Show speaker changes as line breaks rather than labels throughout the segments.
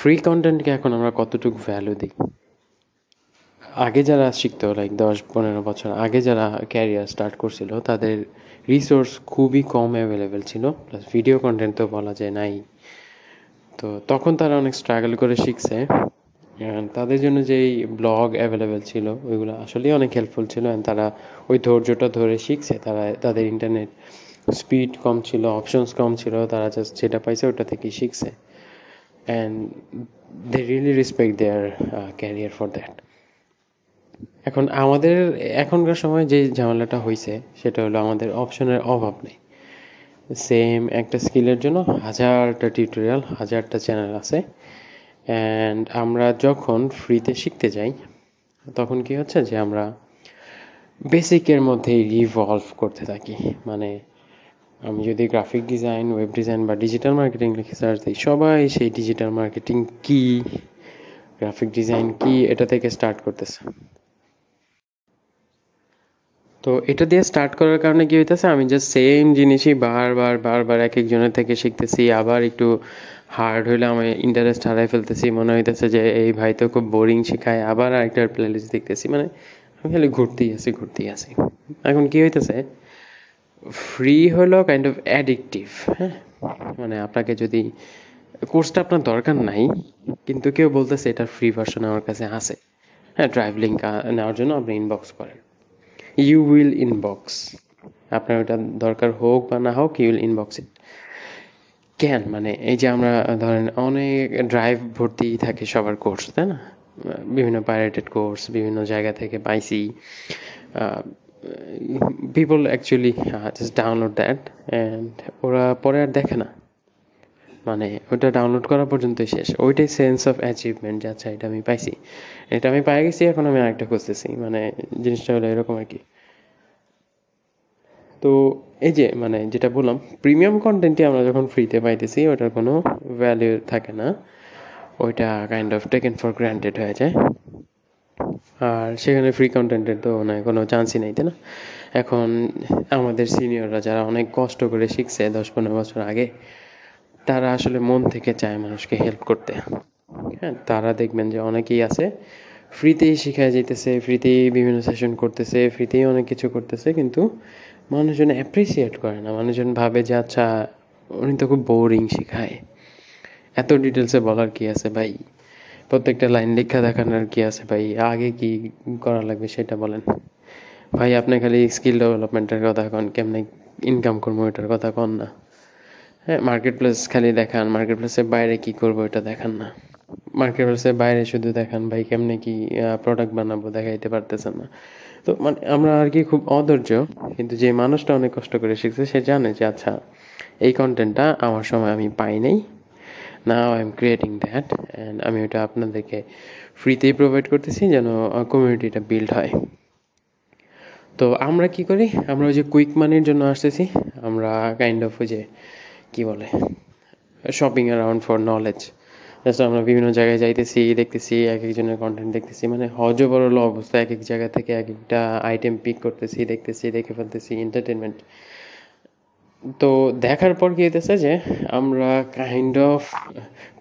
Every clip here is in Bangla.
ফ্রি কন্টেন্টকে এখন আমরা কতটুকু ভ্যালু দিই? আগে যারা শিখতো লাইক দশ, পনেরো বছর আগে যারা ক্যারিয়ার স্টার্ট করছিল, তাদের রিসোর্স খুবই কম অ্যাভেলেবেল ছিল প্লাস ভিডিও কন্টেন্ট তো বলা যায় নাই। তো তখন তারা অনেক স্ট্রাগল করে শিখছে। তাদের জন্য যেই ব্লগ অ্যাভেলেবেল ছিল, ওইগুলো আসলেই অনেক হেল্পফুল ছিল। অ্যান্ড তারা ওই ধৈর্যটা ধরে শিখছে, তারা, তাদের ইন্টারনেট স্পিড কম ছিল অপশনস কম ছিল, তারা জাস্ট যেটা পাইছে ওটা থেকেই শিখছে। And they really respect their career for that এখন আমাদের, এখনকার সময় যে ঝামেলাটা হয়েছে সেটা হলো আমাদের অপশনের অভাব নেই। সেম একটা স্কিলের জন্য হাজারটা টিউটোরিয়াল হাজারটা চ্যানেল আছে। অ্যান্ড আমরা যখন ফ্রিতে শিখতে যাই, তখন কি হচ্ছে যে আমরা বেসিকের মধ্যেই রিভলভ করতে থাকি। মানে আমি যদি গ্রাফিক ডিজাইন ওয়েব ডিজাইন বা ডিজিটাল মার্কেটিং লিখে সার্চ দিই, সবাই সেই ডিজিটাল মার্কেটিং কি গ্রাফিক ডিজাইন কি, এটা থেকে স্টার্ট করতেছে। তো এটা দিয়ে স্টার্ট করার কারণে কি হইতেছে, আমি জাস্ট সেম জিনিসই বারবার বারবার এক একজনের থেকে শিখতেছি, আবার একটু হার্ড হইলে আমি ইন্টারেস্ট হারাই ফেলতেছি, মনে হইতেছে যে এই ভাই তো খুব বোরিং শিখায়, আবার আরেকটার প্লেলিস্ট দেখতেছি মানে আমি খালি ঘুরতেই আছি ঘুরতেই আছি। এখন কি হইতেছে ফ্রি হলো কাইন্ড অফ অ্যাডিকটিভ হ্যাঁ? মানে আপনাকে যদি কোর্সটা আপনার দরকার নাই, কিন্তু কেউ বলতেছে এটার ফ্রি ভার্সন আমার কাছে আছে। হ্যাঁ ড্রাইভ লিঙ্ক নেওয়ার জন্য আপনি ইনবক্স করেন। ইউ উইল ইনবক্স আপনার ওটা দরকার হোক বা না হোক ইউ উইল ইনবক্স ইট কেন? মানে এই যে আমরা, ধরেন অনেক ড্রাইভ ভর্তি থাকে সবার কোর্স তাই না? বিভিন্ন পাইরেটেড কোর্স বিভিন্ন জায়গা থেকে পাইছি। People actually just download that and ওরা পরে আর দেখে না। মানে ওটা ডাউনলোড করা পর্যন্তই শেষ। ওইটাই সেন্স অফ অ্যাচিভমেন্ট যে আচ্ছা এটা আমি পাইছি। এটা আমি পাই গেছি, এখন আমি আরেকটা খুঁজতেছি। মানে জিনিসটা হলো এরকম আর কি। তো এই যে মানে যেটা বললাম প্রিমিয়াম কন্টেন্টই আমরা যখন ফ্রিতে পাইতেছি, ওটার কোনো ভ্যালু থাকে না। ওইটা kind of taken for granted হয়ে যায়। আর সেখানে ফ্রি কন্টেন্টের তো মানে কোনো চান্সই নেই, তাই না? এখন আমাদের সিনিয়ররা যারা অনেক কষ্ট করে শিখছে দশ পনেরো বছর আগে, তারা আসলে মন থেকে চায় মানুষকে হেল্প করতে। হ্যাঁ তারা দেখবেন যে অনেকেই আছে ফ্রিতেই শিখায় যেতেছে ফ্রিতেই বিভিন্ন সেশন করতেছে ফ্রিতেই অনেক কিছু করতেছে, কিন্তু মানুষজন অ্যাপ্রিসিয়েট করে না। মানুষজন ভাবে যে আচ্ছা উনি তো খুব বোরিং শিখায়। এত ডিটেলসে বলার কি আছে ভাই? প্রত্যেকটা লাইন লেখা দেখানোর কি আছে ভাই? আগে কি করা লাগবে সেটা বলেন। ভাই, আপনি খালি স্কিল ডেভেলপমেন্টের কথা কন, কেমনে ইনকাম করব এটার কথা কন না। হ্যাঁ মার্কেট প্লেস খালি দেখান মার্কেট প্লেসের বাইরে কি করব এটা দেখান না। মার্কেট প্লেসের বাইরে শুধু দেখান ভাই, কেমনে কি প্রোডাক্ট বানাবো দেখাইতে পারতেছেন না। তো মানে আমরা আর কি খুব অধৈর্য, কিন্তু যে মানুষটা অনেক কষ্ট করে শিখছে, সে জানে যে আচ্ছা এই কন্টেন্টটা আমার সময় আমি পাই নাই। Now I am creating that and আমি ওটা আপনাদেরকে ফ্রিতেই প্রোভাইড করতেছি যেন কমিউনিটিটা বিল্ড হয়। তো আমরা কি করি? আমরা ওই যে কুইক মানির জন্য আসতেছি। আমরা কাইন্ড অফ ওই যে, কি বলে shopping around for knowledge just আমরা বিভিন্ন জায়গায় যাইতেছি, দেখতেছি এক একজনের কন্টেন্ট দেখতেছি। মানে হজবরল অবস্থা এক এক জায়গা থেকে এক একটা আইটেম পিক করতেছি, দেখতেছি, দেখে ফেলতেছি এন্টারটেনমেন্ট তো দেখার পর কি হইতেছে যে, আমরা কাইন্ড অফ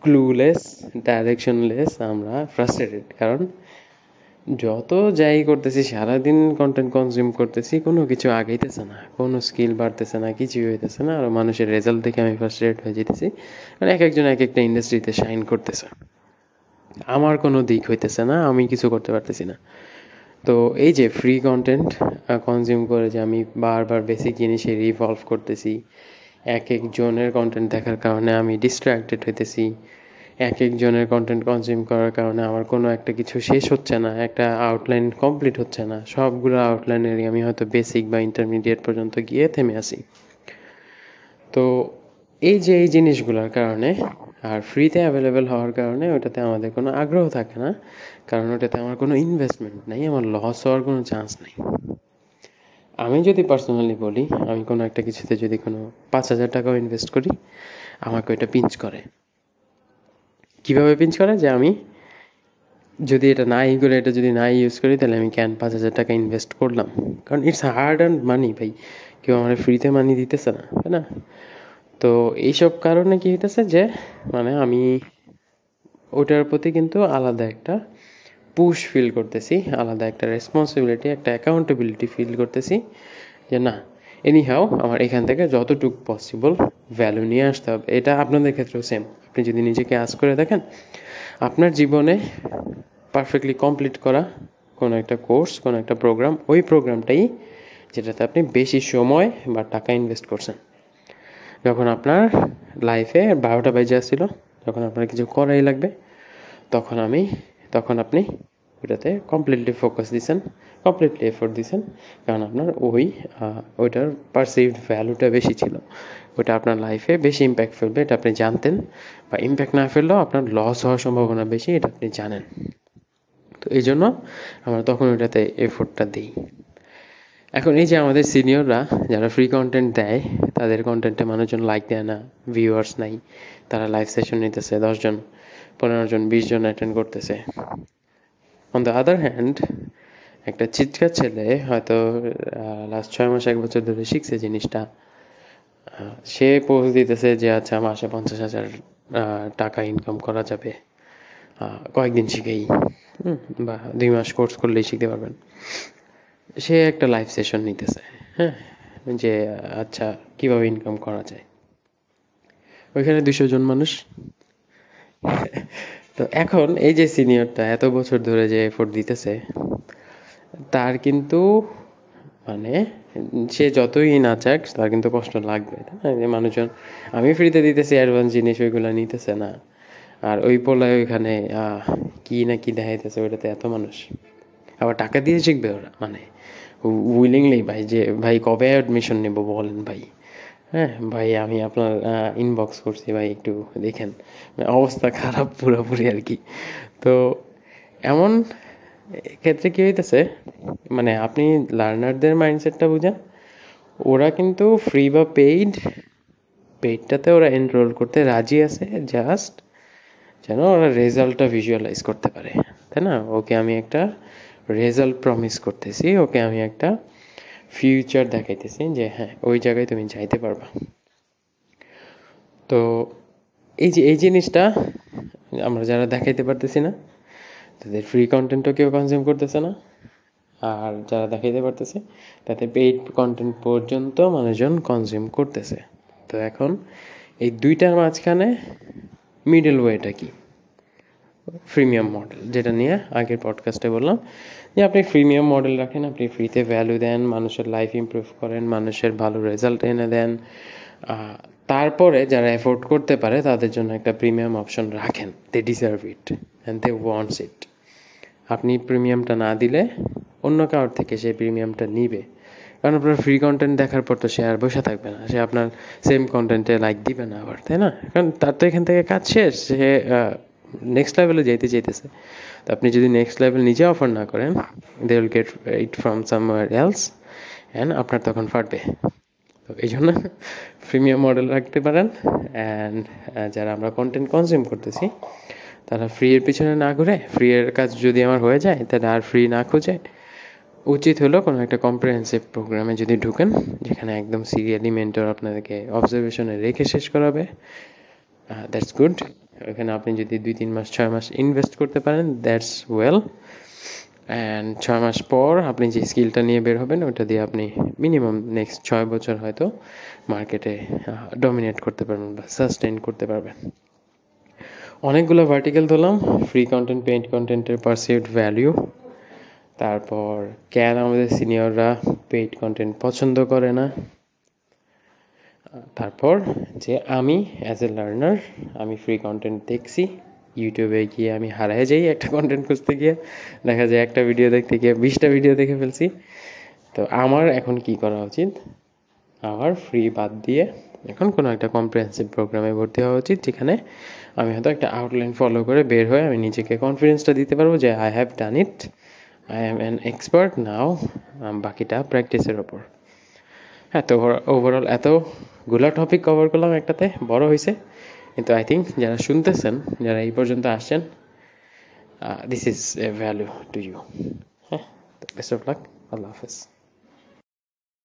ক্লুলেস ডাইরেকশনলেস আমরা ফ্রাস্ট্রেটেড কারণ যত যাই করতেছি, সারাদিন কন্টেন্ট কনজিউম করতেছি, কোনো কিছু আগাইতেছে না। কোনো স্কিল বাড়তেছে না, কিছুই হইতেছে না। আর মানুষের রেজাল্ট দেখে আমি ফ্রাস্ট্রেট হয়ে যেতেছি। মানে এক একজন এক একটা ইন্ডাস্ট্রিতে শাইন করতেছে। আমার কোনো দিক হইতেছে না, আমি কিছু করতে পারতেছি না। তো এই যে ফ্রি কন্টেন্ট কনজিউম করে যে আমি বারবার বেসিক জিনিসে রিভলভ করতেছি, এক একজনের কন্টেন্ট দেখার কারণে আমি ডিস্ট্র্যাক্টেড হইতেছি, এক একজনের কন্টেন্ট কনজিউম করার কারণে আমার কোনো একটা কিছু শেষ হচ্ছে না, একটা আউটলাইন কমপ্লিট হচ্ছে না, সবগুলো আউটলাইনেরই আমি হয়তো বেসিক বা ইন্টারমিডিয়েট পর্যন্ত গিয়ে থেমে আসি তো এই যে এই জিনিসগুলোর কারণে আর ফ্রিতে অ্যাভেলেবেল হওয়ার কারণে ওটাতে আমাদের কোনো আগ্রহ থাকে না, কারণ ওটাতে আমার কোনো ইনভেস্টমেন্ট নেই, আমার লস হওয়ার কোনো চান্স নেই। আমি যদি পার্সোনালি বলি, আমি কোনো একটা কিছুতে যদি কোনো পাঁচ হাজার টাকাও ইনভেস্ট করি, আমাকে ওইটা পিঞ্চ করে। কীভাবে পিঞ্চ করে? যে আমি যদি এটা নাই করে, এটা যদি নাই ইউজ করি, তাহলে আমি কেন পাঁচ হাজার টাকা ইনভেস্ট করলাম? কারণ ইটস হার্ড অ্যান্ড মানি ভাই। কেউ আমার ফ্রিতে মানি দিতেছে না, তাই না? তো এইসব কারণে কি হইতেছে যে মানে আমি ওটার প্রতি কিন্তু আলাদা একটা পুশ ফিল করতেছি, আলাদা একটা রেসপন্সিবিলিটি একটা অ্যাকাউন্টেবিলিটি ফিল করতেছি যে না এনিহাও আমার এখান থেকে যতটুকু পসিবল ভ্যালু নিয়ে আসতে হবে। এটা আপনাদের ক্ষেত্রেও সেম আপনি যদি নিজেকে আজ করে দেখেন, আপনার জীবনে পারফেক্টলি কমপ্লিট করা কোনো একটা কোর্স কোনো একটা প্রোগ্রাম ওই প্রোগ্রামটাই যেটাতে আপনি বেশি সময় বা টাকা ইনভেস্ট করছেন। যখন আপনার লাইফে বারোটা বেজে আসছিল, যখন আপনার কিছু করাই লাগবে, তখন আমি, তখন আপনি ওইটাতে কমপ্লিটলি ফোকাস দিছেন কমপ্লিটলি এফোর্ট দিছেন, কারণ আপনার ওই ওইটার পারসিভড ভ্যালুটা বেশি ছিল। ওটা আপনার লাইফে বেশি ইম্প্যাক্ট ফেলবে, এটা আপনি জানতেন, বা ইম্প্যাক্ট না ফেললেও আপনার লস হওয়ার সম্ভাবনা বেশি, এটা আপনি জানেন। তো এই জন্য আমরা তখন ওইটাতে এফোর্টটা দিই। এখন এই যে আমাদের সিনিয়ররা যারা ফ্রি কন্টেন্ট দেয়, তাদের কন্টেন্টে মানুষজন লাইক দেয় না ভিউয়ার্স নাই। তারা লাইভ সেশন নিতেছে, দশজন, পনেরো জন, বিশ জন অ্যাটেন্ড করতেছে। অন দ্য আদার হ্যান্ড একটা চিৎকার ছেলে হয়তো লাস্ট ছয় মাস, এক বছর ধরে শিখছে জিনিসটা। সে পোস্ট দিতেছে যে আচ্ছা মাসে পঞ্চাশ হাজার টাকা ইনকাম করা যাবে। কয়েকদিন শিখেই। বা দুই মাস কোর্স করলেই শিখতে পারবেন। সে একটা লাইভ সেশন নিতেছে হ্যাঁ? যে আচ্ছা কীভাবে ইনকাম করা যায়? ওইখানে দুশো জন মানুষ। তো এখন এই যে সিনিয়রটা এত বছর ধরে যে এফোর্ট দিতেছে, তার কিন্তু মানে সে যতই না চাক, তার কিন্তু কষ্ট লাগবে মানুষজন, আমি ফ্রিতে দিতেছি অ্যাডভান্স জিনিস ওইগুলো নিতেছে না। আর ওই পোলায় ওইখানে কি না কি দেখাইতেছে, ওইটাতে এত মানুষ। আবার টাকা দিয়ে শিখবে ওরা মানে উইলিংলি ভাই, যে ভাই কবে অ্যাডমিশন নেব বলেন ভাই? হ্যাঁ ভাই আমি আপনার ইনবক্স করছি ভাই একটু দেখেন। অবস্থা খারাপ পুরোপুরি আর কি। তো এমন ক্ষেত্রে কি হইতেছে মানে আপনি লার্নারদের মাইন্ডসেটটা বুঝেন, ওরা কিন্তু ফ্রি বা পেইড পেইডটাতে ওরা এনরোল করতে রাজি আছে জাস্ট যেন ওরা রেজাল্টটা ভিজুয়ালাইজ করতে পারে। তাই না? ওকে আমি একটা রেজাল্ট প্রমিস করতেছি, ওকে আমি একটা ফিউচার দেখাইতেছি যে হ্যাঁ ওই জায়গায় তুমি যাইতে পারবা। তো এই যে, এই জিনিসটা আমরা যারা দেখাইতে পারতেছি না, তাদের ফ্রি কন্টেন্টও কেউ কনজিউম করতেছে না। আর যারা দেখাইতে পারতেছে, তাতে পেইড কন্টেন্ট পর্যন্ত মানুষজন কনজিউম করতেছে। তো এখন এই দুইটার মাঝখানে মিডল ওয়েটা কি? ফ্রিমিয়াম মডেল যেটা নিয়ে আগের পডকাস্টে বললাম যে আপনি প্রিমিয়াম মডেল রাখেন, আপনি ফ্রিতে ভ্যালু দেন, মানুষের লাইফ ইমপ্রুভ করেন, মানুষের ভালো রেজাল্ট এনে দেন। তারপরে যারা এফোর্ড করতে পারে, তাদের জন্য একটা প্রিমিয়াম অপশন রাখেন। They deserve it and they wants it আপনি প্রিমিয়ামটা না দিলে অন্য কারোর থেকে সেই প্রিমিয়ামটা নিবে। কারণ আপনার ফ্রি কন্টেন্ট দেখার পর তো সে আর বসে থাকবে না। সে আপনার সেম কন্টেন্টে লাইক দিবে না আবার, তাই না? কারণ তার তো এখান থেকে কাজ শেষ। সে নেক্সট লেভেলে যেতে চাইতেছে। তো আপনি যদি নেক্সট লেভেল নিজে অফার না করেন they will get it from somewhere else and আপনার তখন ফাটবে। তো এই জন্য প্রিমিয়াম মডেল রাখতে পারেন অ্যান্ড যারা আমরা কন্টেন্ট কনজিউম করতেছি, তারা ফ্রি এর পিছনে না ঘুরে ফ্রি এর কাজ যদি আমার হয়ে যায়, তাহলে আর ফ্রি না খুঁজে, উচিত হলো কোনো একটা কম্প্রিহেন্সিভ প্রোগ্রামে যদি ঢুকেন, যেখানে একদম সিরিয়ালি মেন্টর আপনাদেরকে অবজারভেশনে রেখে শেষ করাবে। দ্যাটস গুড ওখানে আপনি যদি দুই, তিন মাস, ছয় মাস ইনভেস্ট করতে পারেন দ্যাটস ওয়েল অ্যান্ড ছয় মাস পর আপনি যে স্কিলটা নিয়ে বের হবেন, ওটা দিয়ে আপনি মিনিমাম নেক্সট ছয় বছর হয়তো মার্কেটে ডমিনেট করতে পারবেন বা সাস্টেন করতে পারবেন। অনেকগুলো ভার্টিক্যাল ধরলাম ফ্রি কন্টেন্ট পেইন্ট কন্টেন্টের পারসিভড ভ্যালিউ তারপর কেন আমাদের সিনিয়ররা পেইড কন্টেন্ট পছন্দ করে না? তারপর যে আমি অ্যাজ এ লার্নার আমি ফ্রি কন্টেন্ট দেখছি। ইউটিউবে গিয়ে আমি হারায় যাই একটা কন্টেন্ট খুঁজতে গিয়ে। দেখা যায় একটা ভিডিও দেখতে গিয়ে বিশটা ভিডিও দেখে ফেলছি। তো আমার এখন কি করা উচিত? আমার ফ্রি বাদ দিয়ে এখন কোনো একটা কম্প্রিহেন্সিভ প্রোগ্রামে ভর্তি হওয়া উচিত, যেখানে আমি হয়তো একটা আউটলাইন ফলো করে বের হয়ে আমি নিজেকে কনফিডেন্সটা দিতে পারব যে I have done it I am an expert now বাকিটা প্র্যাকটিসের ওপর। হ্যাঁ তো ওভারঅল এতগুলো টপিক কভার করলাম একটাতে, বড় হয়েছে কিন্তু আই থিঙ্ক যারা শুনতেছেন, যারা এই পর্যন্ত আসছেন this is a value to you হ্যাঁ বেস্ট অফ লাক আল্লাহ হাফেজ।